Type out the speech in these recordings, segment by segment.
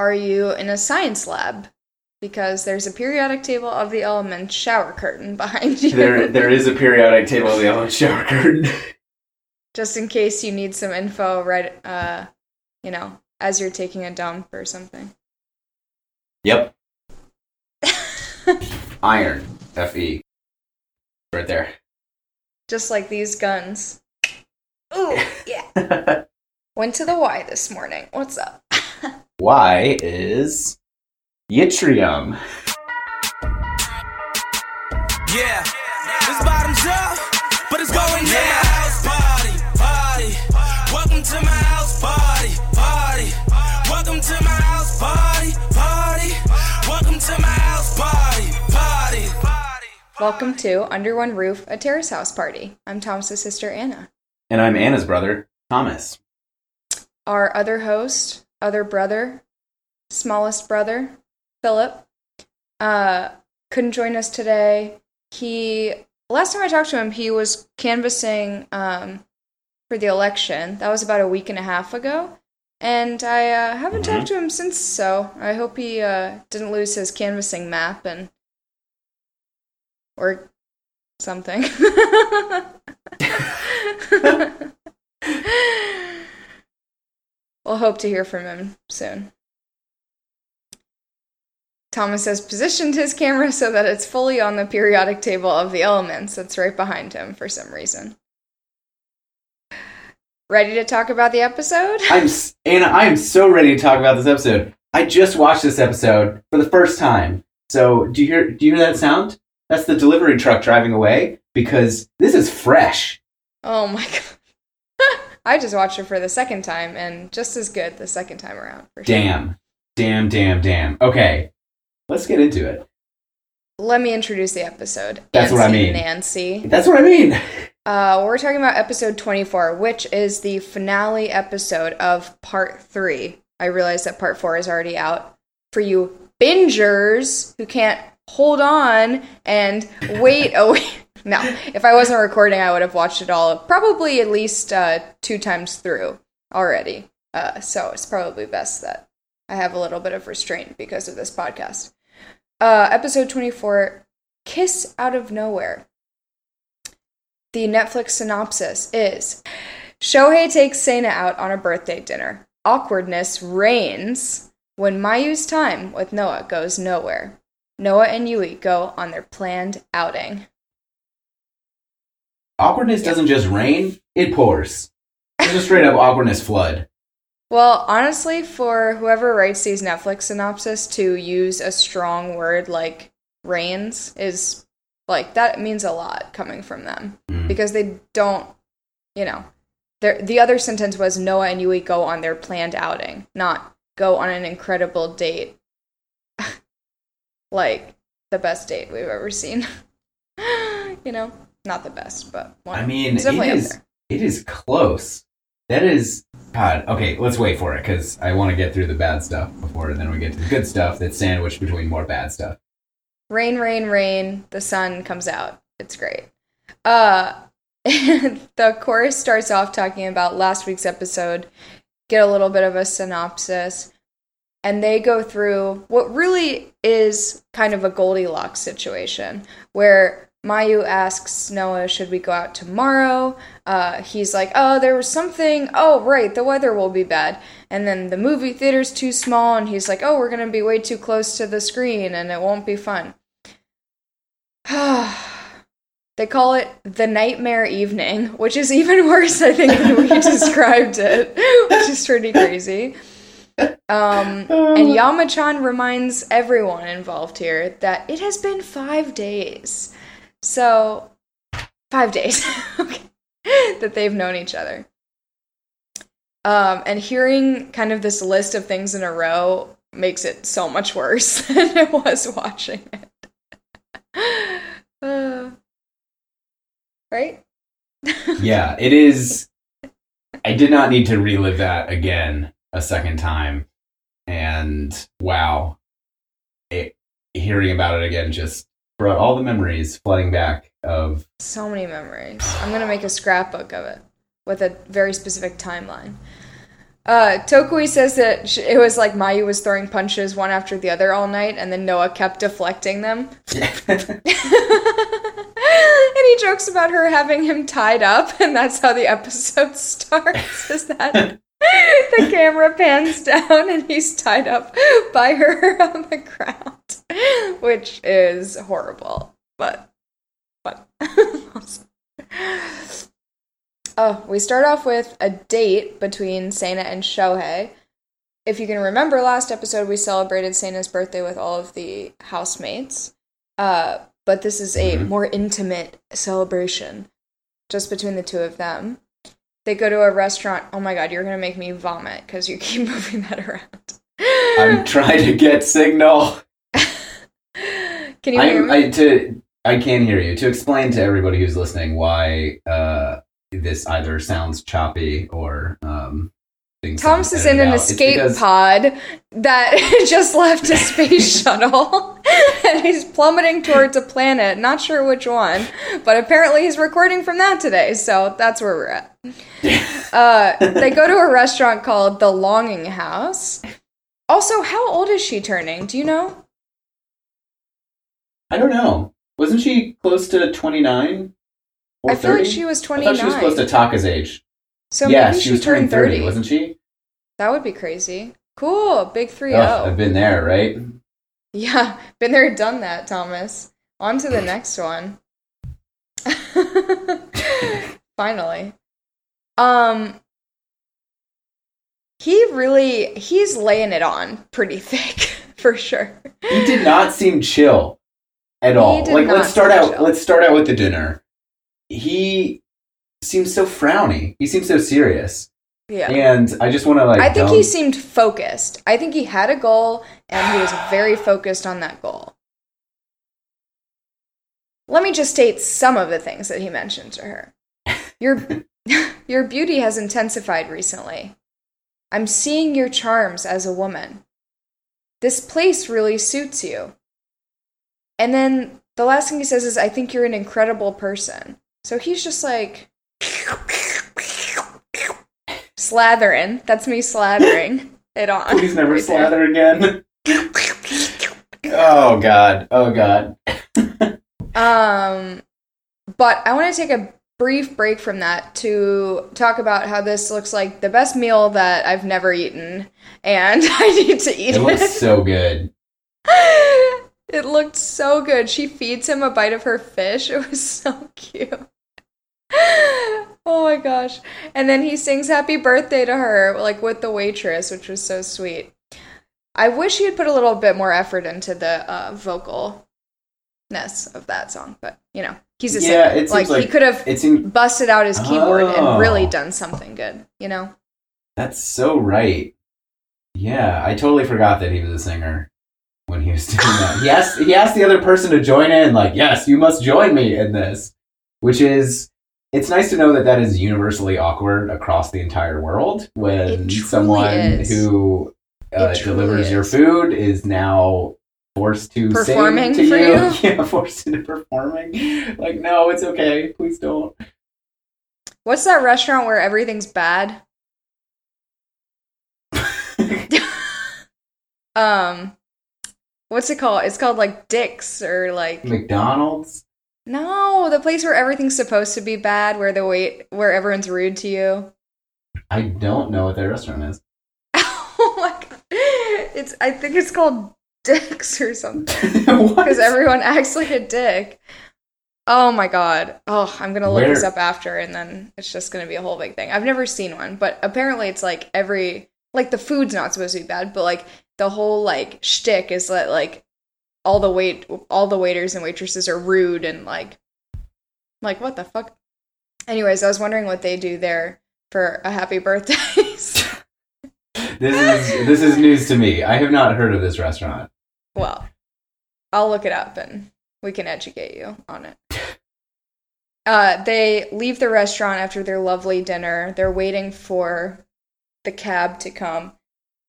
are you in a science lab? Because there's a periodic table of the elements shower curtain behind you. There, there is a periodic table of the elements shower curtain. Just in case you need some info right uh you know, as you're taking a dump or something. yep. Iron. Fe. Right there. Just like these guns. Ooh, yeah. Went to the Y this morning. What's up? Y is yttrium. Yeah, this bottoms up, but it's going down. House party, party. Welcome to my house party, party. Welcome to my house party, party. Welcome to my house party, party, party. Welcome to Under One Roof, a terrace house party. I'm Thomas's sister Anna. And I'm Anna's brother, Thomas. Our other host, other brother, smallest brother, Philip, uh, couldn't join us today. He last time I talked to him, he was canvassing um, for the election. That was about a week and a half ago, and I uh, haven't talked to him since. So I hope he uh, didn't lose his canvassing map and or something. we'll hope to hear from him soon. Thomas has positioned his camera so that it's fully on the periodic table of the elements that's right behind him for some reason. Ready to talk about the episode? I'm Anna. I am so ready to talk about this episode. I just watched this episode for the first time. So do you hear? Do you hear that sound? That's the delivery truck driving away because this is fresh. Oh my god. I just watched it for the second time and just as good the second time around for sure. Damn, damn, damn, damn. Okay, let's get into it. Let me introduce the episode. That's what I mean. Nancy. That's what I mean. Uh, we're talking about episode 24, which is the finale episode of part three. I realize that part four is already out. For you bingers who can't hold on and wait a week. No, if I wasn't recording, I would have watched it all, probably at least uh, two times through already. Uh, so it's probably best that I have a little bit of restraint because of this podcast. Uh, episode 24 Kiss Out of Nowhere. The Netflix synopsis is Shohei takes Sena out on a birthday dinner. Awkwardness reigns when Mayu's time with Noah goes nowhere. Noah and Yui go on their planned outing. Awkwardness doesn't just rain; it pours. It's a straight up awkwardness flood. Well, honestly, for whoever writes these Netflix synopsis to use a strong word like rains is like that means a lot coming from them Mm. because they don't, you know, the other sentence was Noah and Yui go on their planned outing, not go on an incredible date, like the best date we've ever seen. you know, not the best, but one. I mean, it's it definitely up is. there. It is close. That is God. Okay, let's wait for it because I want to get through the bad stuff before, and then we get to the good stuff that's sandwiched between more bad stuff. rain rain rain the sun comes out it's great uh the chorus starts off talking about last week's episode get a little bit of a synopsis and they go through what really is kind of a goldilocks situation where mayu asks noah should we go out tomorrow uh, he's like oh there was something oh right the weather will be bad and then the movie theater's too small and he's like oh we're going to be way too close to the screen and it won't be fun they call it the nightmare evening, which is even worse, I think, than we described it, which is pretty crazy. Um, and Yamachan reminds everyone involved here that it has been five days. So, five days okay, that they've known each other. Um, and hearing kind of this list of things in a row makes it so much worse than it was watching it. Uh, right? yeah, it is. I did not need to relive that again a second time, and wow, it, hearing about it again just brought all the memories flooding back of So many memories. I'm gonna make a scrapbook of it with a very specific timeline. Uh, Tokui says that sh- it was like Mayu was throwing punches one after the other all night, and then Noah kept deflecting them. and he jokes about her having him tied up, and that's how the episode starts. Is that the camera pans down and he's tied up by her on the ground, which is horrible, but fun. Oh, we start off with a date between Sana and Shohei. If you can remember last episode, we celebrated Sana's birthday with all of the housemates. Uh, but this is a Mhm. more intimate celebration just between the two of them. They go to a restaurant. Oh my god, you're gonna make me vomit because you keep moving that around. I'm trying to get signal. Can you hear I'm, me? I to I can hear you. To explain to everybody who's listening why uh, this either sounds choppy or um, things Thomas is in an out, escape because- pod that just left a space shuttle and he's plummeting towards a planet. Not sure which one, but apparently he's recording from that today, so that's where we're at. Uh, they go to a restaurant called The Longing House. Also, how old is she turning? Do you know? I don't know. Wasn't she close to 29? Or I feel like 30? she was I 29. thought she was close to Taka's age. so yeah, maybe she was turning turned 30, wasn't she? That would be crazy. Cool, big 3 Ugh, 0. I've been there, right? Yeah, been there, done that, Thomas. On to the next one. Finally. Um he really he's laying it on pretty thick for sure. He did not seem chill at all. Like let's start out chill. let's start out with the dinner. He seems so frowny. He seems so serious. Yeah. And I just want to like I think dump- he seemed focused. I think he had a goal and he was very focused on that goal. Let me just state some of the things that he mentioned to her. Your your beauty has intensified recently. I'm seeing your charms as a woman. This place really suits you. And then the last thing he says is I think you're an incredible person. So he's just like slathering. That's me slathering it on. Please never right slather again. oh god. Oh god. Um, but I want to take a brief break from that to talk about how this looks like the best meal that I've never eaten, and I need to eat It it. looks so good. it looked so good. She feeds him a bite of her fish. It was so cute. Oh my gosh. And then he sings happy birthday to her, like with the waitress, which was so sweet. I wish he had put a little bit more effort into the uh, vocalness of that song, but you know, he's a Yeah, singer. it seems like, he could have seemed busted out his keyboard Oh. and really done something good, you know? that's so right. Yeah, I totally forgot that he was a singer when he was doing that. He asked he asked the other person to join in, like, yes, you must join me in this. Which is it's nice to know that that is universally awkward across the entire world when someone is. who uh, delivers your food is now forced to Performing sing to for you. you? Yeah, forced into performing. Like, no, it's okay. Please don't. What's that restaurant where everything's bad? um what's it called? It's called like Dick's or like McDonald's. No, the place where everything's supposed to be bad, where the wait where everyone's rude to you. I don't know what that restaurant is. oh my god. It's I think it's called Dick's or something. What? Because everyone acts like a dick. Oh my god. Oh, I'm gonna look Where- this up after and then it's just gonna be a whole big thing. I've never seen one, but apparently it's like every like the food's not supposed to be bad, but like the whole like shtick is that like all the wait all the waiters and waitresses are rude and like like what the fuck? Anyways, I was wondering what they do there for a happy birthday. This is this is news to me. I have not heard of this restaurant. Well, I'll look it up and we can educate you on it. Uh, they leave the restaurant after their lovely dinner. They're waiting for the cab to come.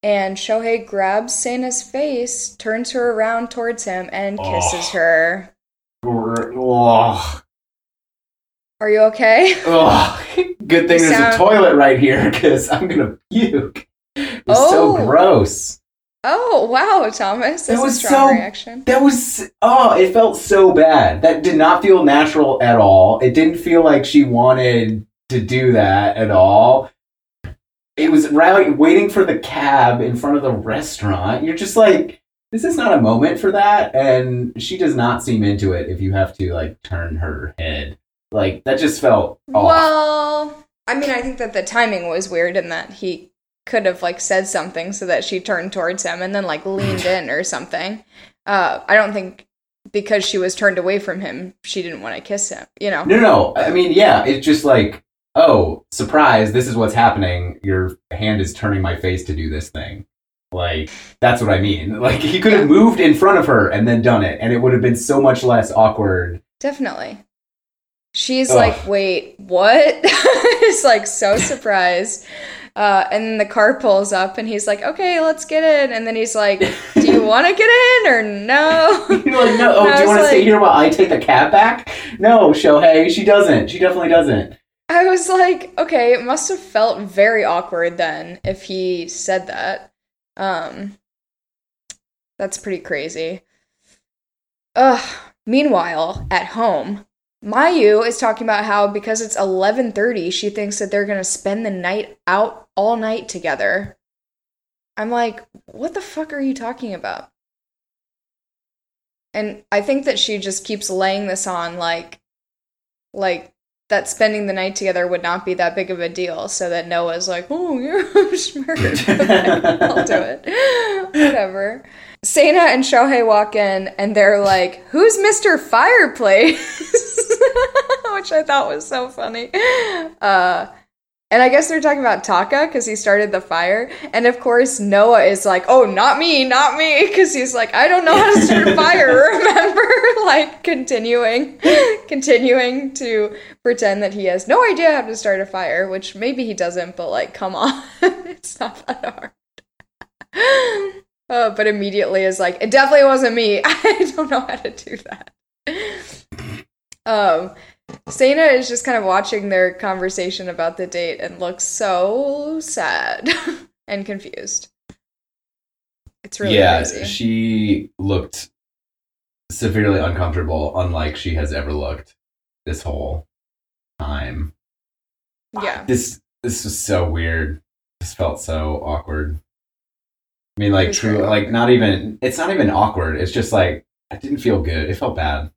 And Shohei grabs Sana's face, turns her around towards him, and kisses Oh. her. Oh, Are you okay? oh. Good thing You there's sound- a toilet right here because I'm gonna puke. It's was so Oh. gross. Oh wow, Thomas, That was so- reaction. That was oh, it felt so bad. That did not feel natural at all. It didn't feel like she wanted to do that at all. It was right waiting for the cab in front of the restaurant. You're just like, this is not a moment for that, and she does not seem into it. If you have to like turn her head, like that just felt off. Well, I mean, I think that the timing was weird and that he could have like said something so that she turned towards him and then like leaned in or something. Uh, I don't think because she was turned away from him, she didn't want to kiss him. You know? No, no. I mean, yeah, it's just like, oh, surprise, this is what's happening. Your hand is turning my face to do this thing. Like, that's what I mean. Like, he could have Yeah. moved in front of her and then done it, and it would have been so much less awkward. Definitely. She's Ugh. like, wait, what? It's like so surprised. Uh, and then the car pulls up and he's like, okay, let's get in. And then he's like, do you want to get in or no? You're like, no, oh, do you want to stay here while I take the cab back? No, Shohei, she doesn't. She definitely doesn't. I was like, okay, it must have felt very awkward then if he said that. Um That's pretty crazy. Ugh. Meanwhile, at home, Mayu is talking about how because it's 11:30, she thinks that they're going to spend the night out all night together. I'm like, what the fuck are you talking about? And I think that she just keeps laying this on like like that spending the night together would not be that big of a deal so that Noah's like, "Oh, you're a schmirk." Okay, I'll do it. Whatever. Sana and Shohei walk in and they're like, "Who's Mr. Fireplace?" Which I thought was so funny. Uh and I guess they're talking about Taka because he started the fire. And of course, Noah is like, oh, not me, not me. Because he's like, I don't know how to start a fire, remember? like, continuing, continuing to pretend that he has no idea how to start a fire, which maybe he doesn't, but like, come on. it's not that hard. Uh, but immediately is like, it definitely wasn't me. I don't know how to do that. Um, Sana is just kind of watching their conversation about the date and looks so sad and confused. It's really yeah, crazy. she looked severely uncomfortable, unlike she has ever looked this whole time. yeah. This this was so weird. This felt so awkward. I mean, like true, like not even. It's not even awkward. It's just like I didn't feel good. It felt bad.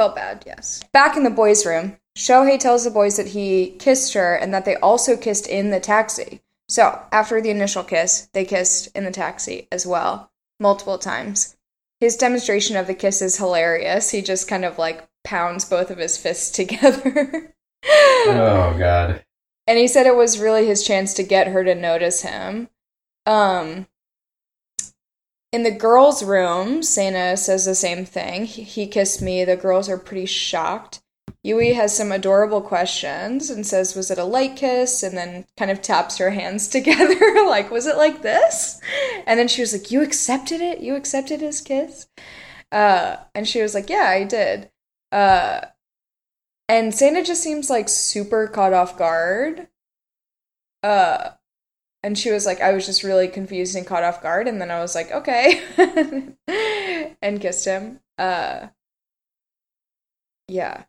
Felt bad, yes. Back in the boys' room, Shohei tells the boys that he kissed her and that they also kissed in the taxi. So, after the initial kiss, they kissed in the taxi as well, multiple times. His demonstration of the kiss is hilarious. He just kind of like pounds both of his fists together. Oh god. and he said it was really his chance to get her to notice him. Um, in the girls' room, Sana says the same thing. He, he kissed me. The girls are pretty shocked. Yui has some adorable questions and says, Was it a light kiss? And then kind of taps her hands together, like, Was it like this? And then she was like, You accepted it? You accepted his kiss? Uh, and she was like, Yeah, I did. Uh, and Sana just seems like super caught off guard. Uh, and she was like, I was just really confused and caught off guard. And then I was like, okay. and kissed him. Uh, yeah.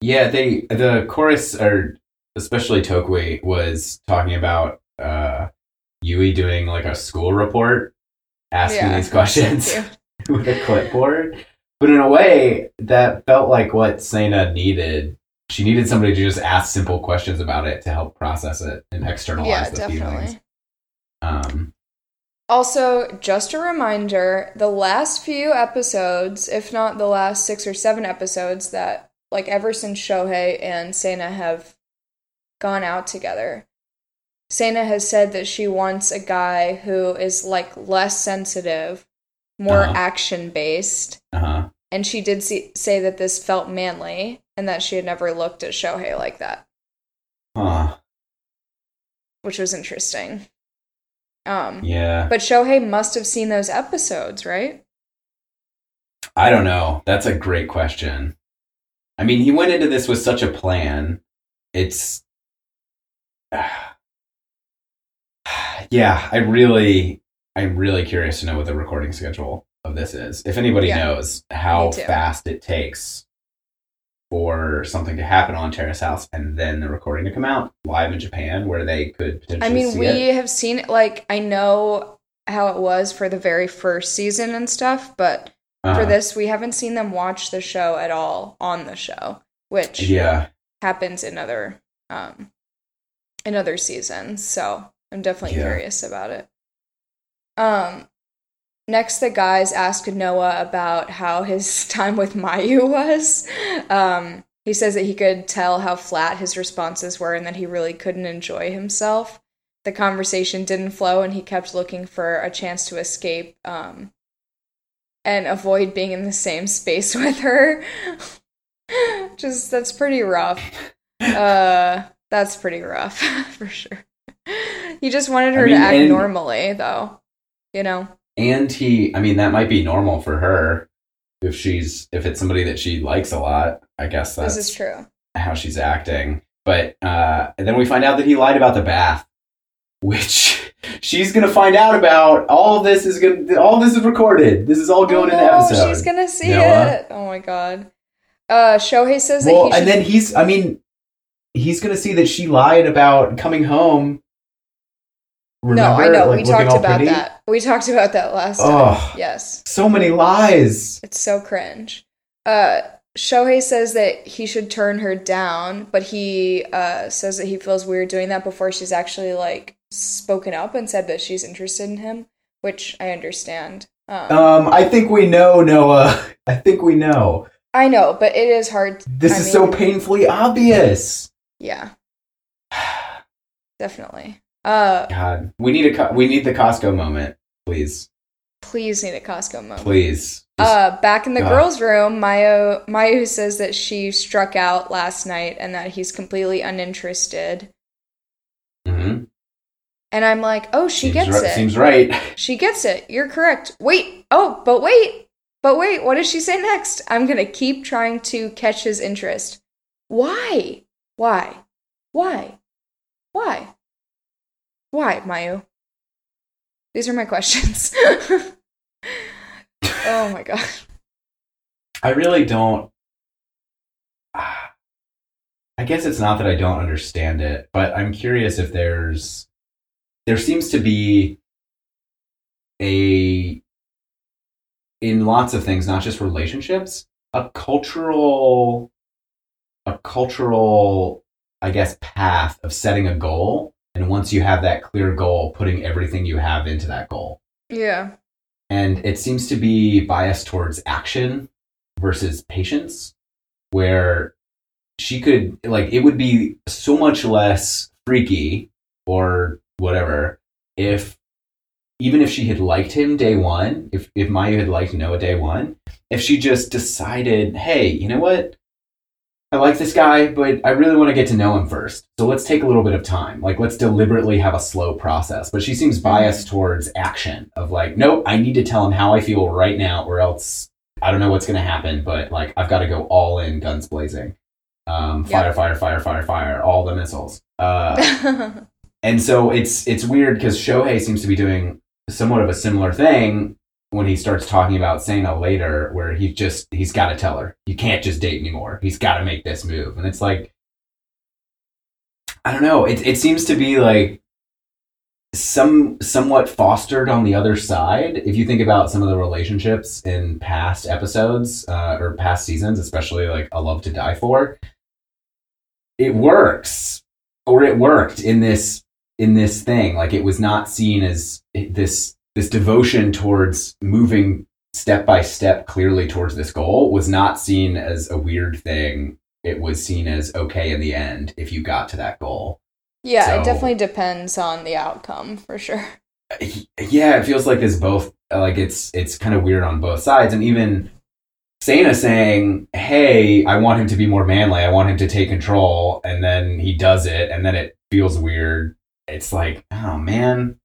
Yeah, they the chorus or especially Tokui was talking about uh Yui doing like a school report asking Yeah, these questions with a clipboard. But in a way, that felt like what Sana needed. She needed somebody to just ask simple questions about it to help process it and externalize Yeah, the definitely. feelings. Um, Also, just a reminder the last few episodes, if not the last six or seven episodes, that, like, ever since Shohei and Sana have gone out together, Sana has said that she wants a guy who is, like, less sensitive, more Uh-huh. action based. uh-huh. And she did see, say that this felt manly and that she had never looked at Shohei like that, Huh. which was interesting. Um, Yeah. But Shohei must have seen those episodes, right? I don't know. That's a great question. I mean, he went into this with such a plan. It's yeah, I really, I'm really curious to know what the recording schedule of this is. If anybody Yeah. knows how fast it takes for something to happen on Terrace House and then the recording to come out live in Japan, where they could potentially I mean, we it. have seen it. Like, I know how it was for the very first season and stuff, but for Uh-huh. this, we haven't seen them watch the show at all on the show, which yeah, happens in other um in other seasons. So I'm definitely Yeah. curious about it. Um next the guys ask Noah about how his time with Mayu was. Um he says that he could tell how flat his responses were and that he really couldn't enjoy himself. The conversation didn't flow and he kept looking for a chance to escape um and avoid being in the same space with her. Just that's pretty rough. Uh that's pretty rough for sure. He just wanted her I mean, to act normally though. You know? And he, I mean, that might be normal for her if she's if it's somebody that she likes a lot. I guess that's this is true. how she's acting. But uh, and then we find out that he lied about the bath, which she's gonna find out about. All this is gonna, all this is recorded. This is all going oh, in the episode. She's gonna see Noah. it. Oh my god. Uh Shohei says that well, he should and then he's, I mean, he's gonna see that she lied about coming home. No, I know. like, we talked about pretty? that. We talked about that last time. Yes. so many lies. It's so cringe. Uh, Shohei says that he should turn her down, but he uh, says that he feels weird doing that before she's actually like spoken up and said that she's interested in him, which I understand. Um, Um, I think we know, Noah. I think we know. I know, but it is hard. This I is so painfully obvious. Yeah, definitely. Uh, God, we need a we need the Costco moment, please, please need a Costco moment. please. Uh, back in the God. girls' room, Maya Maya says that she struck out last night and that he's completely uninterested. Mhm. And I'm like, oh, she Seems gets it. Seems right. She gets it. You're correct. Wait. Oh, but wait. But wait. What does she say next? I'm gonna keep trying to catch his interest. Why? Why? Why? Why? Why, Mayu? These are my questions. oh my god. I really don't. I guess it's not that I don't understand it, but I'm curious if there's. There seems to be a. In lots of things, not just relationships, a cultural. A cultural, I guess, path of setting a goal. And once you have that clear goal, putting everything you have into that goal. Yeah. and it seems to be biased towards action versus patience where she could like it would be so much less freaky or whatever if even if she had liked him day one if if Maya had liked Noah day one if she just decided hey you know what I like this guy, but I really want to get to know him first. So let's take a little bit of time. Like, let's deliberately have a slow process. But she seems biased towards action of like, nope, I need to tell him how I feel right now, or else I don't know what's going to happen. But like, I've got to go all in, guns blazing. Um, fire, Yep. fire, fire, fire, fire, all the missiles. Uh, and so it's it's weird because Shohei seems to be doing somewhat of a similar thing when he starts talking about Sana later, where he just he's got to tell her you can't just date anymore. He's got to make this move, and it's like I don't know. It it seems to be like some somewhat fostered on the other side. If you think about some of the relationships in past episodes uh, or past seasons, especially like A Love to Die For, it works or it worked in this in this thing. Like it was not seen as this this devotion towards moving step by step clearly towards this goal was not seen as a weird thing. It was seen as okay in the end if you got to that goal. yeah, So- it definitely depends on the outcome for sure. Uh, yeah, it feels like this both like it's it's kind of weird on both sides, and even Sana saying, "Hey, I want him to be more manly. I want him to take control," and then he does it, and then it feels weird. It's like, oh man,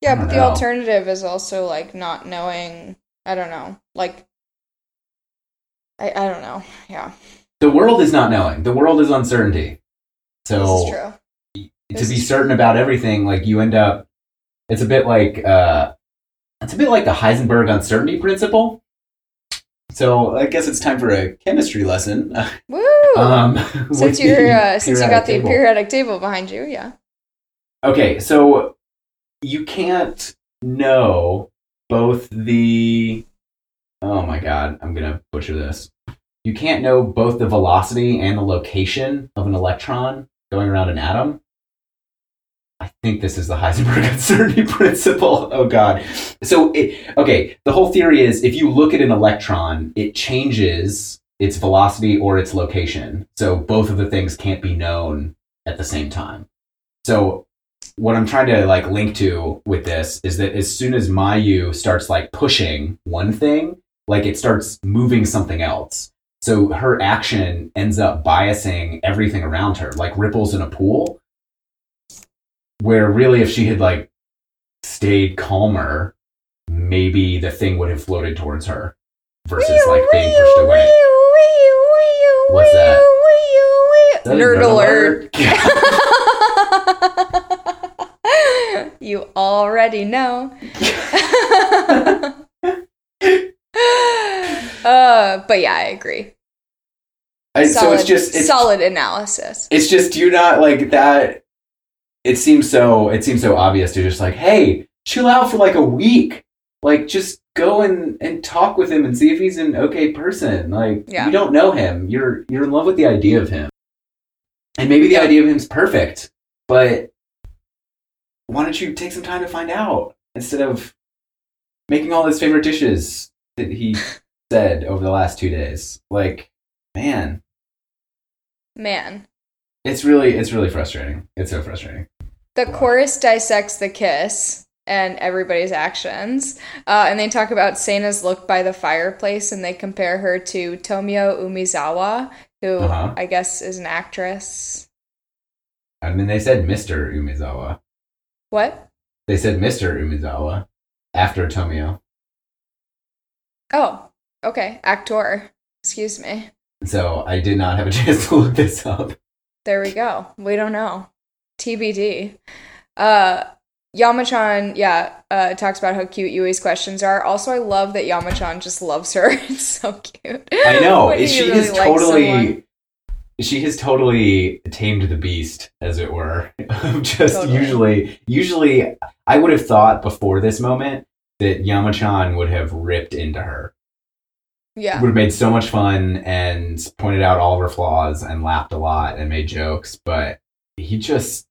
Yeah, but the know. alternative is also like not knowing. I don't know. Like, I I don't know. Yeah, the world is not knowing. The world is uncertainty. So to This be certain about everything, like you end up. It's a bit like uh, it's a bit like the Heisenberg uncertainty principle. So I guess it's time for a chemistry lesson. Woo! Um, since you're uh, since you got the table. periodic table behind you, yeah. Okay, so you can't know both the. Oh my god, I'm gonna butcher this. You can't know both the velocity and the location of an electron going around an atom. I think this is the Heisenberg uncertainty principle. Oh god. So it okay, the whole theory is if you look at an electron, it changes its velocity or its location. So both of the things can't be known at the same time. So what I'm trying to like link to with this is that as soon as Mayu starts like pushing one thing, like it starts moving something else. So her action ends up biasing everything around her, like ripples in a pool. Where really, if she had like stayed calmer, maybe the thing would have floated towards her versus like being pushed away. What's that? Nerd nerd alert. alert? you already know. uh, but yeah, I agree. I- so it's just it's, solid analysis. it's just do you not like that it seems so it seems so obvious to just like hey chill out for like a week like just go and and talk with him and see if he's an okay person like Yeah. you don't know him you're you're in love with the idea of him and maybe the idea of him's perfect but why don't you take some time to find out instead of making all his favorite dishes that he said over the last two days like man Man, it's really it's really frustrating it's so frustrating the chorus dissects the kiss and everybody's actions, uh, and they talk about Seina's look by the fireplace, and they compare her to Tomio Umezawa, who Uh-huh. I guess is an actress. I mean, they said Mr. Umezawa. What? They said Mr. Umezawa after Tomio. Oh, okay, actor. Excuse me. So I did not have a chance to look this up. There we go. We don't know. TBD. Uh Yamachan, yeah, uh, talks about how cute Yui's questions are. Also, I love that Yamachan just loves her. It's so cute. I know. She really like totally. someone. She has totally tamed the beast, as it were. Just Totally. usually, usually, I would have thought before this moment that Yamachan would have ripped into her. Yeah. Would have made so much fun and pointed out all of her flaws and laughed a lot and made jokes, but he just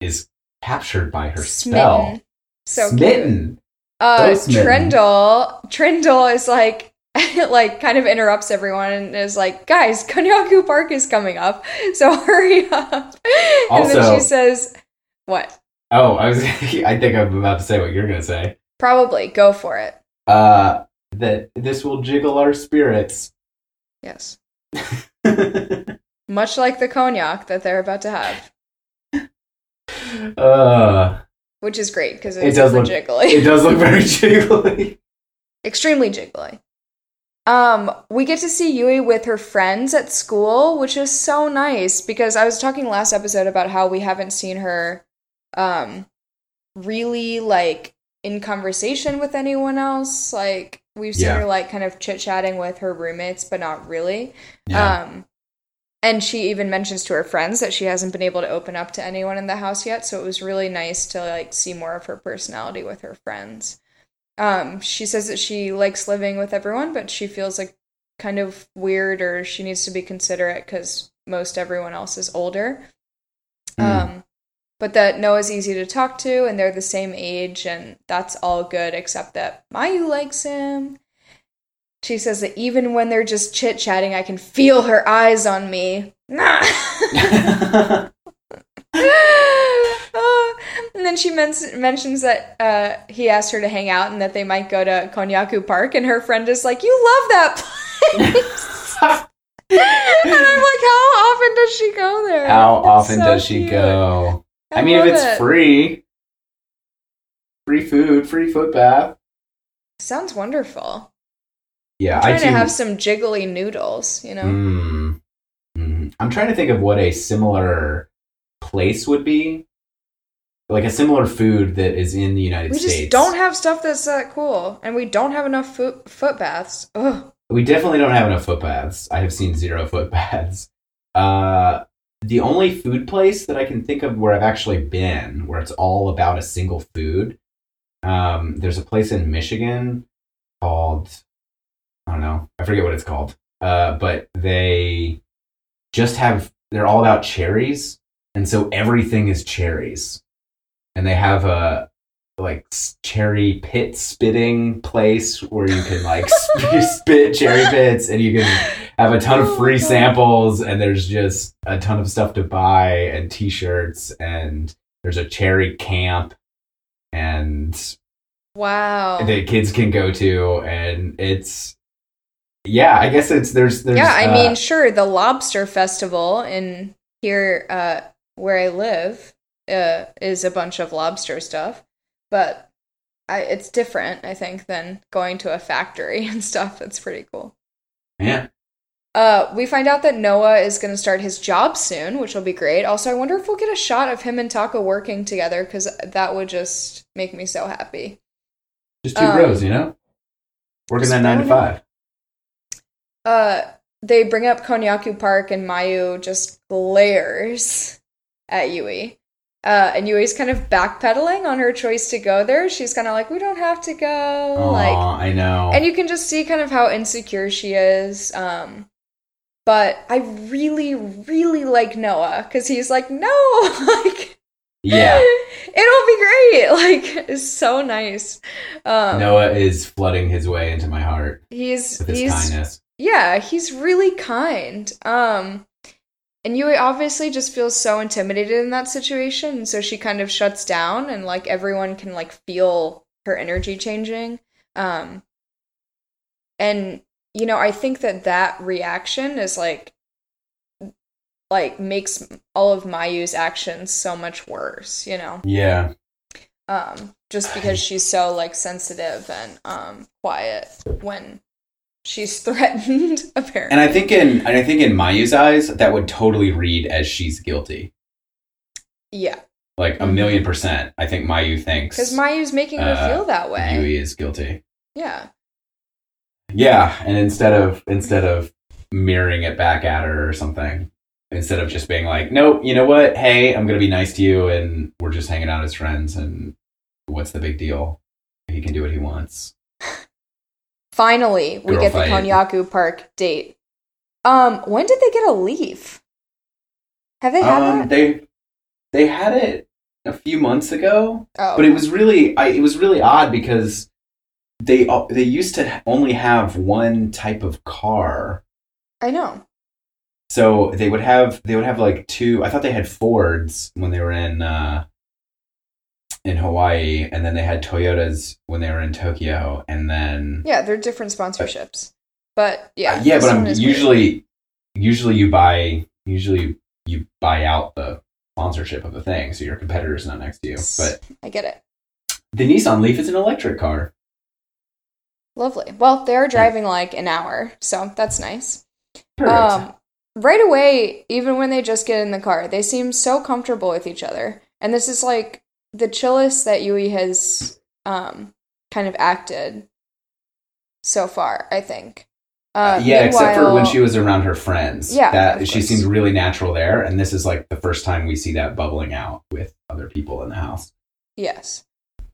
is captured by her spell. Smitten. So cute. Smitten. Uh, So smitten. Triendl, Triendl is like, like kind of interrupts everyone and is like, guys, Konnyaku Park is coming up, so hurry up. and then she says, what? Oh, I was. I think I'm about to say what you're gonna say. Probably go for it. Uh, that this will jiggle our spirits. Yes. Much like the konnyaku that they're about to have, uh, which is great because It does look- jiggly. it does look very jiggly. extremely jiggly. Um, we get to see Yui with her friends at school, which is so nice because I was talking last episode about how we haven't seen her um really like in conversation with anyone else. Like we've seen Yeah. her like kind of chit-chatting with her roommates, but not really. Yeah. Um and she even mentions to her friends that she hasn't been able to open up to anyone in the house yet, so it was really nice to like see more of her personality with her friends. Um, she says that she likes living with everyone, but she feels like kind of weird or she needs to be considerate because most everyone else is older. Mm. Um, but that Noah's easy to talk to and they're the same age and that's all good except that Mayu likes him. She says that even when they're just chit chatting, I can feel her eyes on me. And then she men- mentions that uh, he asked her to hang out and that they might go to Konnyaku Park, and her friend is like, "You love that place." and I'm like, "How often does she go there? How It's often so does she cute. go? I, mean, if it's it. free, free food, free foot bath. sounds wonderful. Yeah, I'm trying I to have some jiggly noodles, you know. Mm. Mm. I'm trying to think of what a similar place would be like a similar food that is in the United We States. We just don't have stuff that's that cool, and we don't have enough foot foot baths. Ugh. We definitely don't have enough foot baths. I have seen zero foot baths. Uh, the only food place that I can think of where I've actually been, where it's all about a single food, um, there's a place in Michigan called, I don't know, I forget what it's called, uh, but they just have, they're all about cherries. And so everything is cherries. And they have a, like cherry pit spitting place where you can like you spit cherry pits and you can have a ton of Oh free samples and there's just a ton of stuff to buy and t-shirts and there's a cherry camp and Wow. the kids can go to and it's yeah i guess it's there's there's yeah, I uh, mean, sure, the lobster festival in here uh, where I live uh, is a bunch of lobster stuff, but I, it's different, I think, than going to a factory and stuff. That's pretty cool. yeah Uh, we find out that Noah is going to start his job soon, which will be great. Also, I wonder if we'll get a shot of him and Taka working together because that would just make me so happy. just two um, bros you know working that nine to five Uh, they bring up Konnyaku Park, and Mayu just glares at Yui. Uh, and Yui's kind of backpedaling on her choice to go there. She's kind of like, "We don't have to go." Aw, like, i know and you can just see kind of how insecure she is. Um, but I really, really like Noah because he's like, "No, like, yeah it'll be great." Like, it's so nice. Um, noah is flooding his way into my heart he's with his he's kindness yeah, he's really kind. Um and Yui obviously just feels so intimidated in that situation, and so she kind of shuts down and like everyone can like feel her energy changing. Um and you know, I think that that reaction is like like makes all of Mayu's actions so much worse, you know. yeah Um just because she's so like sensitive and um quiet when she's threatened apparently. And I think in and I think in Mayu's eyes, that would totally read as she's guilty. Yeah, Like a million percent. I think Mayu thinks because Mayu's making her uh, feel that way. Yui is guilty. Yeah, Yeah, and instead of instead of mirroring it back at her or something, instead of just being like, "Nope, you know what? Hey, I'm gonna be nice to you, and we're just hanging out as friends, and what's the big deal? He can do what he wants." Finally we Girl get fight. the Konnyaku Park date. Um, when did they get a leaf? Have they had Um, that? they they had it a few months ago, oh, but it was really I, it was really odd because they uh, they used to only have one type of car I know. so they would have they would have like two i thought they had fords when they were in uh in hawaii and then they had toyotas when they were in tokyo and then Yeah, they're different sponsorships, but yeah, Uh, yeah but i'm is weird. usually usually you buy usually you buy out the sponsorship of the thing so your competitor's not next to you but I get it. the nissan leaf is an electric car Lovely. Well, they're driving like an hour, so that's nice. Perfect. Um, right away, even when they just get in the car, they seem so comfortable with each other. And this is like the chillest that Yui has um, kind of acted so far, I think. Uh, yeah, except for when she was around her friends. Yeah, that she seemed really natural there, and this is like the first time we see that bubbling out with other people in the house. Yes.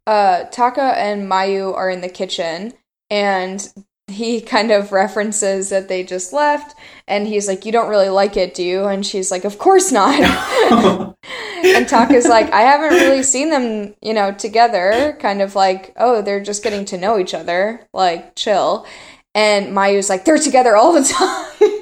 Uh, Taka and Mayu are in the kitchen, and he kind of references that they just left, and he's like, You don't really like it, do you? And she's like, Of course not. and Taka's like, I haven't really seen them, you know, together. Kind of like, oh, they're just getting to know each other. Like, chill. And Mayu's like, they're together all the time.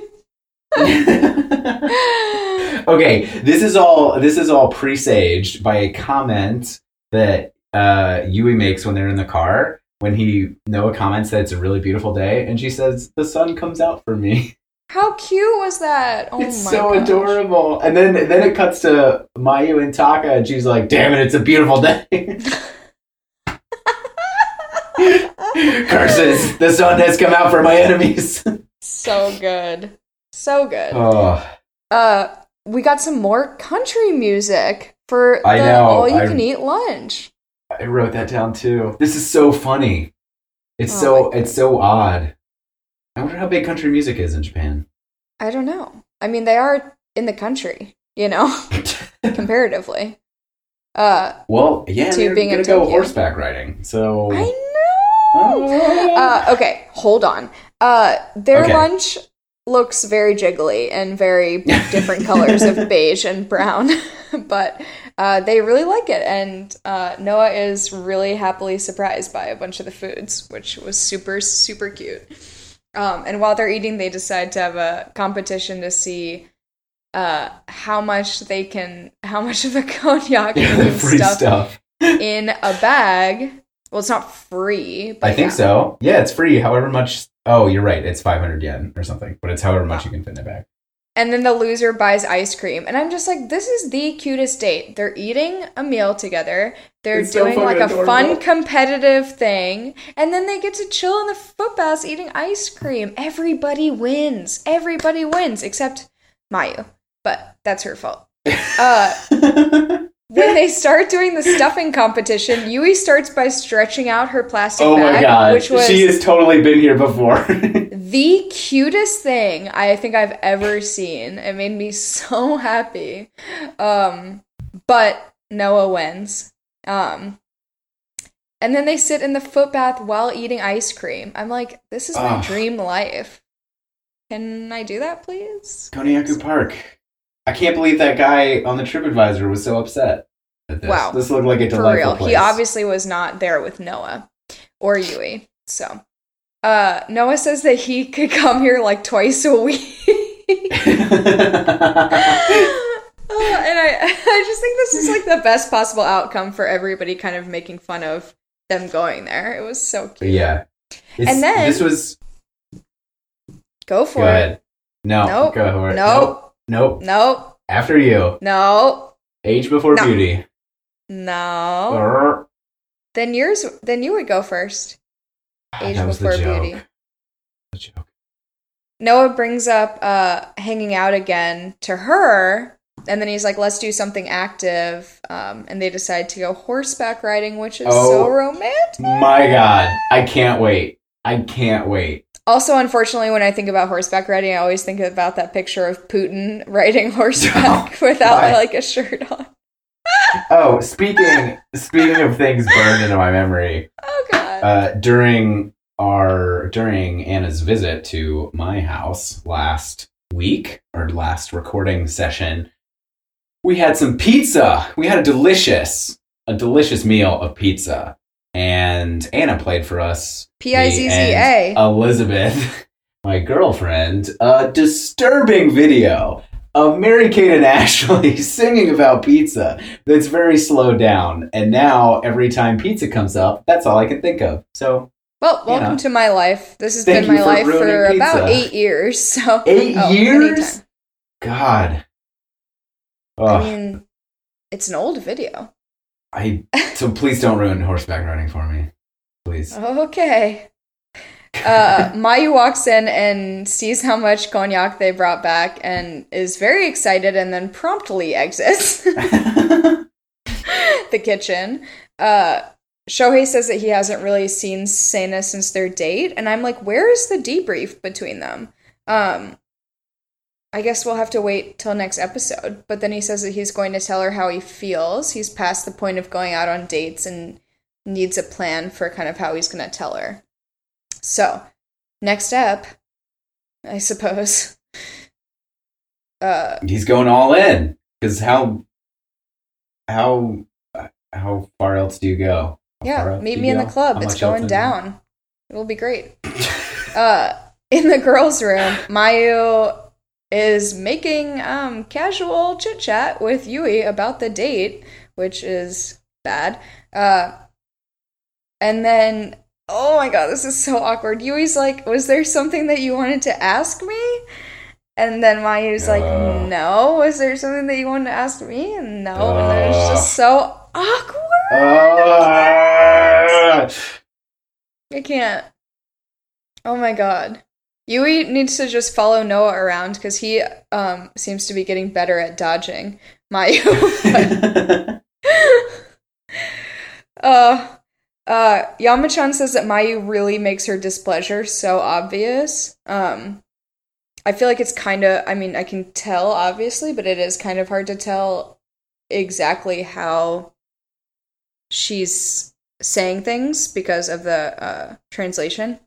okay, this is all this is all presaged by a comment that uh, Yui makes when they're in the car. When he Noah comments that it's a really beautiful day, and she says the sun comes out for me. How cute was that? Oh it's so gosh. adorable. And then then it cuts to Mayu and Taka, and she's like, "Damn it, it's a beautiful day." Curses! The sun has come out for my enemies. So good. So good. oh, Uh we got some more country music for the all you can eat lunch. I wrote that down too. This is so funny. It's Oh so it's so odd. I wonder how big country music is in Japan. I don't know. I mean, they are in the country, you know, comparatively. Uh, well, yeah, To being gonna go horseback riding. So I know. Oh. Uh, okay, hold on. Uh, their Okay. lunch looks very jiggly and very different colors of beige and brown, but uh, they really like it. And uh, Noah is really happily surprised by a bunch of the foods, which was super, super cute. Um, and while they're eating, they decide to have a competition to see uh, how much they can, how much of the konnyaku yeah, the can free stuff stuff. in a bag. Well, it's not free, but I think yeah. so. Yeah, it's free. However much. Oh, you're right. It's 500 yen or something, but it's however much you can fit in a bag. And then the loser buys ice cream. And I'm just like, this is the cutest date. They're eating a meal together. They're It's so doing like fucking a fun competitive thing. And then they get to chill in the footbaths eating ice cream. Everybody wins. Everybody wins except Mayu. But that's her fault. Uh, when they start doing the stuffing competition, Yui starts by stretching out her plastic oh bag, my god, which was she has totally been here before. the cutest thing I think I've ever seen. It made me so happy. Um, but Noah wins. Um, and then they sit in the foot bath while eating ice cream. I'm like, this is my Ugh. dream life. Can I do that, please? Konnyaku Park. I can't believe that guy on the TripAdvisor was so upset at this. Wow. This looked like a For delightful real. place. He obviously was not there with Noah or Yui. So, uh, Noah says that he could come here like twice a week. Uh, and I, I just think this is like the best possible outcome for everybody kind of making fun of them going there. It was so cute. yeah. It's- And then- this was Go for go it. ahead. No, Nope. go for it. Nope. Nope. Nope. Nope. After you. No. Age before No. beauty. No. Brr. Then yours. Then you would go first. Age that was before beauty. The joke. Noah brings up uh, hanging out again to her, and then he's like, "Let's do something active." Um, and they decide to go horseback riding, which is so Oh. romantic. My God, I can't wait. I can't wait. Also, unfortunately, when I think about horseback riding, I always think about that picture of Putin riding horseback without Why? like a shirt on. Oh, speaking speaking of things burned into my memory, Oh god. uh, during our during Anna's visit to my house last week or last recording session, we had some pizza. We had a delicious a delicious meal of pizza, and Anna played for us P I Z Z A. Elizabeth, my girlfriend, a disturbing video of Mary Kate and Ashley singing about pizza that's very slowed down. And now every time pizza comes up, that's all I can think of. So Well, you welcome know. to my life. This has Thank been my for life for ruining about eight years. So oh, eight Oh, years? anytime. God. I mean, it's an old video. I so please don't ruin horseback riding for me. Please. Okay. Uh, Mayu walks in and sees how much konnyaku they brought back and is very excited and then promptly exits the kitchen. Uh, Shohei says that he hasn't really seen Sana since their date, and I'm like, where is the debrief between them? Um, I guess we'll have to wait till next episode. But then he says that he's going to tell her how he feels. He's past the point of going out on dates and needs a plan for kind of how he's going to tell her. So, next up, I suppose. Uh, He's going all in because how how how far else do you go? How yeah, meet me in the club. How It's going down. It will be great. Uh, in the girls' room, Mayu is making um, casual chit chat with Yui about the date, which is bad. Uh, and then, oh my god, this is so awkward. Yui's like, "Was there something that you wanted to ask me?" And then Mayu's like, Uh. "No." Was there something that you wanted to ask me? And no. And then it's just so awkward. Ah! I can't. Oh my god. Yui needs to just follow Noah around because he um, seems to be getting better at dodging, Mayu. uh, uh, Yamachan says that Mayu really makes her displeasure so obvious. Um, I feel like it's kind of, I mean, I can tell obviously, but it is kind of hard to tell exactly how she's saying things because of the uh, translation.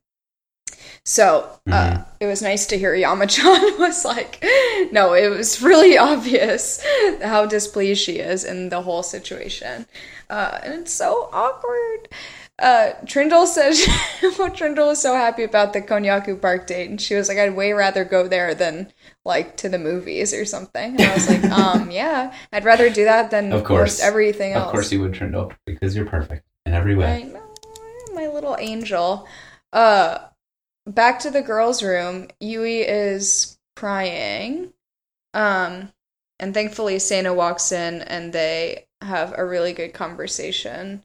So uh, it was nice to hear Yamachan was like, no, it was really obvious how displeased she is in the whole situation. Uh, and it's so awkward. Uh, Triendl said Well, Triendl was so happy about the Konnyaku Park date, and she was like, "I'd way rather go there than like to the movies or something." And I was like, "Um, yeah, I'd rather do that than Of course. everything else." of course you would, Triendl, because you're perfect in every I way. know, my little angel. Uh, back to the girls' room. Yui is crying. Um, and thankfully, Sana walks in and they have a really good conversation.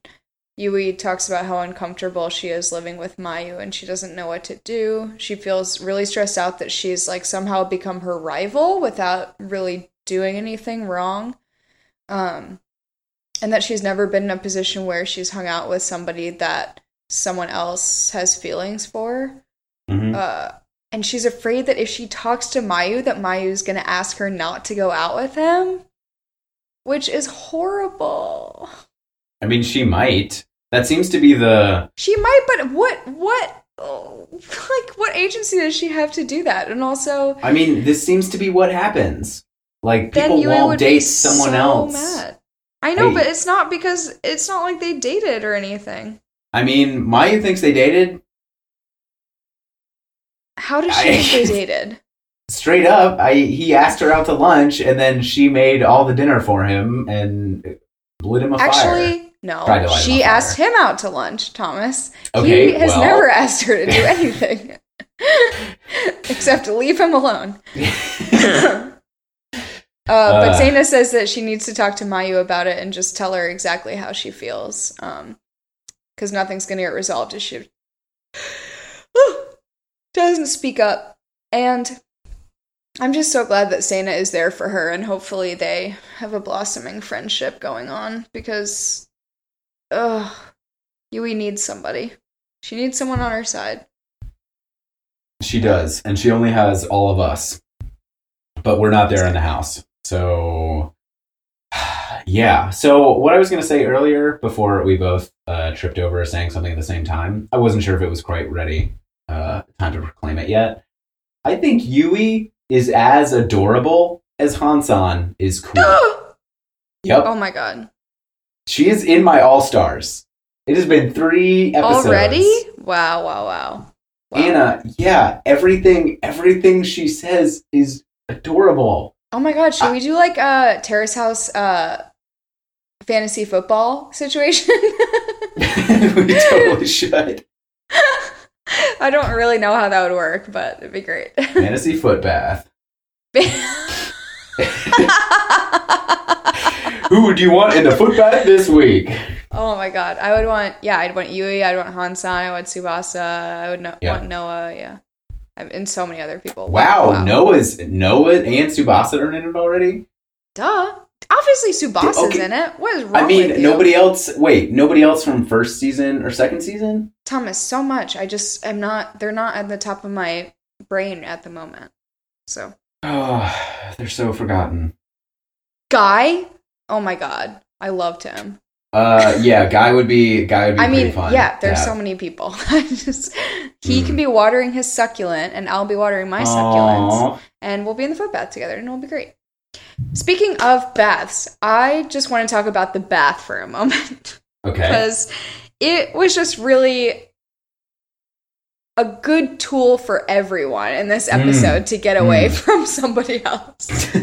Yui talks about how uncomfortable she is living with Mayu and she doesn't know what to do. She feels really stressed out that she's like somehow become her rival without really doing anything wrong. Um, and that she's never been in a position where she's hung out with somebody that someone else has feelings for. Mhm. Uh, and she's afraid that if she talks to Mayu, that Mayu's gonna ask her not to go out with him, which is horrible. I mean, she might. That seems to be the. She might, but what, what, oh, like, what agency does she have to do that? And also, I mean, this seems to be what happens. Like people won't date someone so else. Mad. I know, Hey. but it's not because it's not like they dated or anything. I mean, Mayu thinks they dated How did she I- think they dated? straight up. I he asked her out to lunch, and then she made all the dinner for him and lit him a fire. Actually, no. Tried to light him She asked fire. him out to lunch, Thomas. Okay, he has well. never asked her to do anything except to leave him alone. Uh, but Uh. Sana says that she needs to talk to Mayu about it and just tell her exactly how she feels. Because nothing's going to get resolved if she doesn't speak up. And I'm just so glad that Sana is there for her, and hopefully they have a blossoming friendship going on because, ugh, Yui needs somebody. She needs someone on her side. She does, and she only has all of us, but we're not there in the house. So, yeah. So, what I was going to say earlier, before we both uh, tripped over saying something at the same time, I wasn't sure if it was quite ready, time to proclaim it yet. I think Yui is as adorable as Hansan is cool. yep, oh my god. she is in my all stars. It has been three episodes Already? Wow, wow, wow. wow. Anna, yeah, everything everything she says is adorable. Oh my god, should we do like a terrace house uh fantasy football situation? we totally should. I don't really know how that would work, but it'd be great. Fantasy foot bath. Who would you want in the foot bath this week? oh my god, I would want yeah, I'd want Yui, I'd want Hansan, I would Tsubasa, I would no- Yeah. want Noah, yeah, and so many other people. Wow, Noah's Noah and Tsubasa are in it already. duh. Obviously, Tsubasa's Okay. in it. What is wrong I mean, nobody else. Wait, nobody else from first season or second season? Thomas, so much. I just am not. They're not at the top of my brain at the moment. So, Oh, they're so forgotten. Guy. Oh my god, I loved him. Uh, yeah, guy would be guy would be I mean, fun. yeah, there's so many people. I just he Mm. can be watering his succulent, and I'll be watering my succulents, and we'll be in the foot bath together, and it'll be great. Speaking of baths, I just want to talk about the bath for a moment Okay. because it was just really a good tool for everyone in this Mm. episode to get away Mm. from somebody else.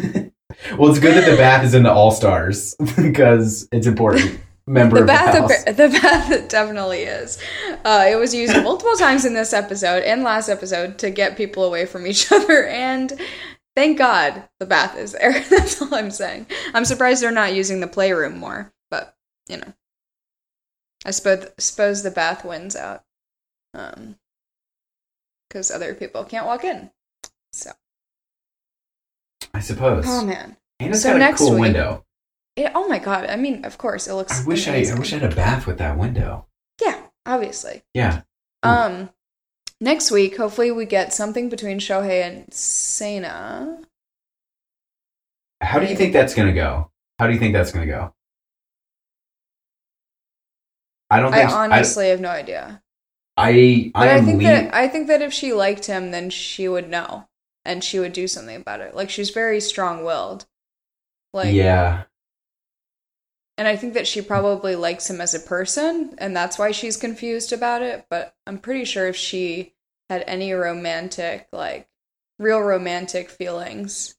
well, it's good that the bath is in the All Stars because it's important. Member the of bath, the the bath, it definitely is. Uh, it was used multiple times in this episode and last episode to get people away from each other, and thank God the bath is there. That's all I'm saying. I'm surprised they're not using the playroom more, but you know, I suppose suppose the bath wins out, um, because other people can't walk in. So, I suppose. oh man, And it's So got a next cool week- window. It, oh my god! I mean, of course, it looks. I wish I, I wish I had a bath with that window. Yeah, obviously. Yeah. Um, next week, hopefully, we get something between Shohei and Sana. How do you think that's gonna go? How do you think that's gonna go? I don't I think honestly have no idea. I I, But I, think leaning. that I think that if she liked him, then she would know, and she would do something about it. Like she's very strong-willed. Like yeah, And I think that she probably likes him as a person, and that's why she's confused about it. But I'm pretty sure if she had any romantic, like real romantic feelings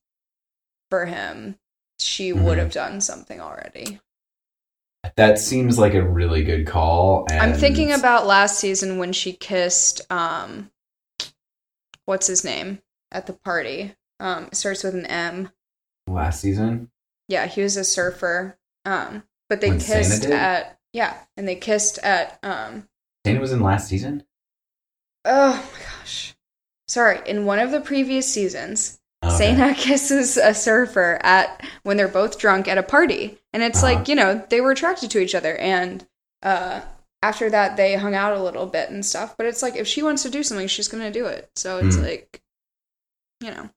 for him, she would Mhm. have done something already. that seems like a really good call. And I'm thinking about last season when she kissed, um, what's his name at the party? Um, it starts with an M. last season. Yeah, he was a surfer. Um, but they When kissed at yeah, and they kissed at um Dana was in last season. Oh my gosh. Sorry, in one of the previous seasons, Okay. Sana kisses a surfer at when they're both drunk at a party. And it's Uh-huh. like, you know, they were attracted to each other and uh after that they hung out a little bit and stuff. But it's like if she wants to do something, she's gonna do it. So it's Hmm. like you know.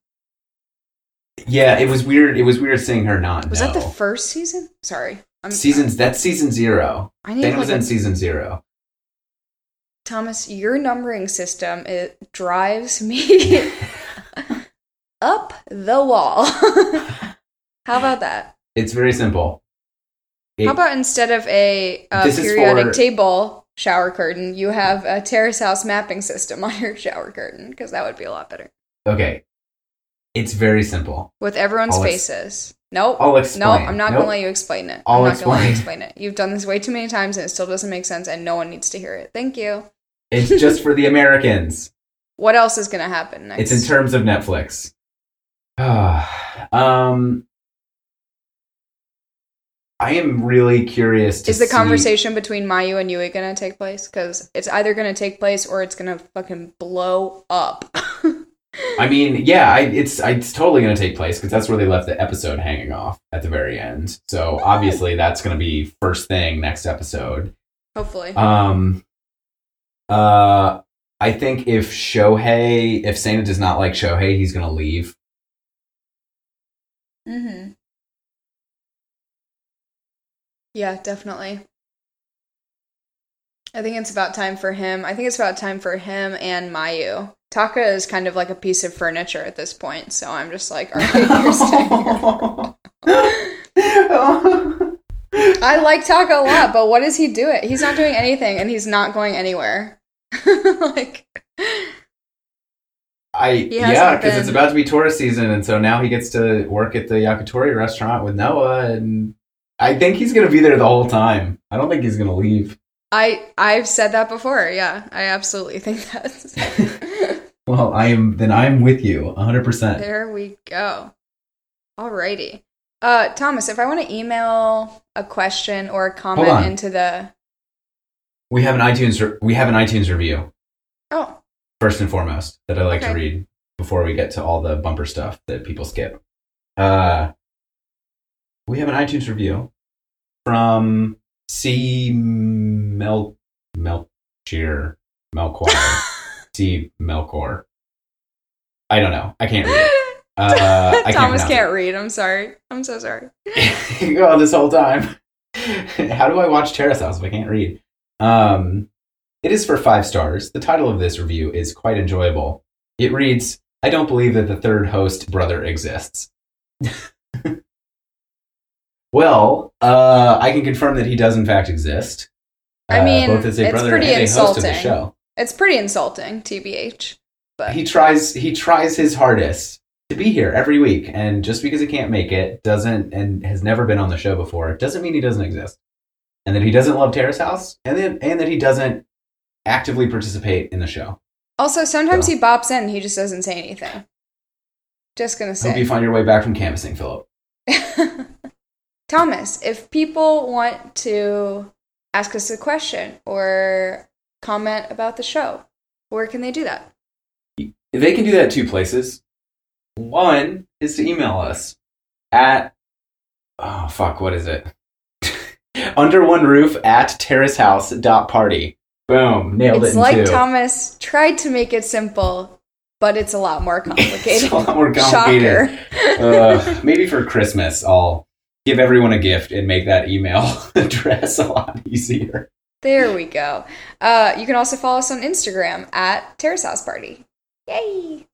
Yeah, it was weird. It was weird seeing her not. Was know. that the first season? Sorry. I'm seasons? That's season zero. I need Dana like was in season zero. Thomas, your numbering system it drives me up the wall. How about that? It's very simple. It- How about instead of a is periodic for- table shower curtain, you have a terrace house mapping system on your shower curtain? Because that would be a lot better. okay? It's very simple. With everyone's I'll ex- faces. Nope. I'll No, explain. I'm not Nope. going to let you explain it. I'll I'm not going to let you explain it. You've done this way too many times and it still doesn't make sense and no one needs to hear it. Thank you. It's just for the Americans. What else is going to happen next? It's in terms of Netflix. um, I am really curious to is the see- conversation between Mayu and Yui going to take place? Because it's either going to take place or it's going to fucking blow up. I mean, yeah, I, it's it's totally going to take place because that's where they left the episode hanging off at the very end. So obviously, that's going to be first thing next episode. Hopefully. Um, uh, I think if Shohei, if Sana does not like Shohei, he's going to leave. Mm-hmm. Yeah, definitely. I think it's about time for him. I think it's about time for him and Mayu. Taka is kind of like a piece of furniture at this point, so I'm just like, all right, you're staying here. I like Taco a lot, but what is he doing? He's not doing anything, and he's not going anywhere. like, I yeah, because it's about to be tourist season, and so now he gets to work at the Yakitori restaurant with Noah, and I think he's gonna be there the whole time. I don't think he's gonna leave. I I've said that before. Yeah, I absolutely think that. Well, I am then I'm with you 100. percent There we go. Alrighty. Uh, Thomas, if I want to email a question or a comment into the We have an iTunes re- we have an iTunes review oh first and foremost that I like to read before we get to all the bumper stuff that people skip. Uh, we have an iTunes review from C Mel Melchior Melchior C Melchor. I don't know. I can't read it. Uh, I can't Thomas can't read. I'm sorry. I'm so sorry. oh, this whole time. How do I watch Terrace House if I can't read? Um, it is for five stars. The title of this review is quite enjoyable. It reads, I don't believe that the third host brother exists. well, uh, I can confirm that he does in fact exist. I Uh, mean, both as a it's brother pretty and a host of the insulting. show. It's pretty insulting, tbh. But he tries he tries his hardest to be here every week and just because he can't make it doesn't and has never been on the show before doesn't mean he doesn't exist and that he doesn't love terrace house and then and that he doesn't actively participate in the show also, sometimes So. he bops in. He just doesn't say anything. Just gonna say. hope you find your way back from canvassing philip Thomas, if people want to ask us a question or comment about the show, where can they do that? they can do that two places one is to email us at oh fuck, what is it? Under one roof at terracehouse dot party. Boom, nailed It's it It's like two. Thomas tried to make it simple, but it's a lot more it's complicated. a lot more complicated. Shocker. uh, maybe for Christmas, I'll give everyone a gift and make that email address a lot easier. There we go. Uh, you can also follow us on Instagram at Terrace House Party. Yay!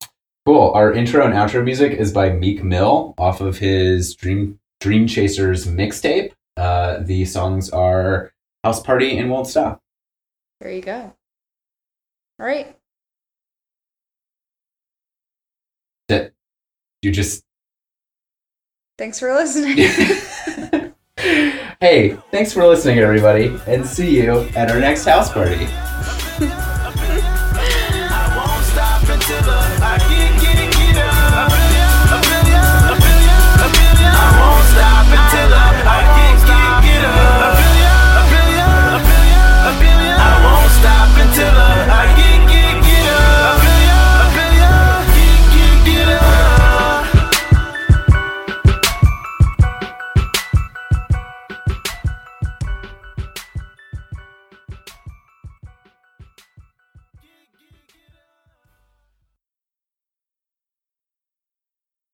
Cool. Our intro and outro music is by Meek Mill off of his Dream Dream Chasers mixtape. Uh, the songs are House Party and Won't Stop. There you go. All right. That you just Thanks for listening. hey, thanks for listening, everybody, and see you at our next house party.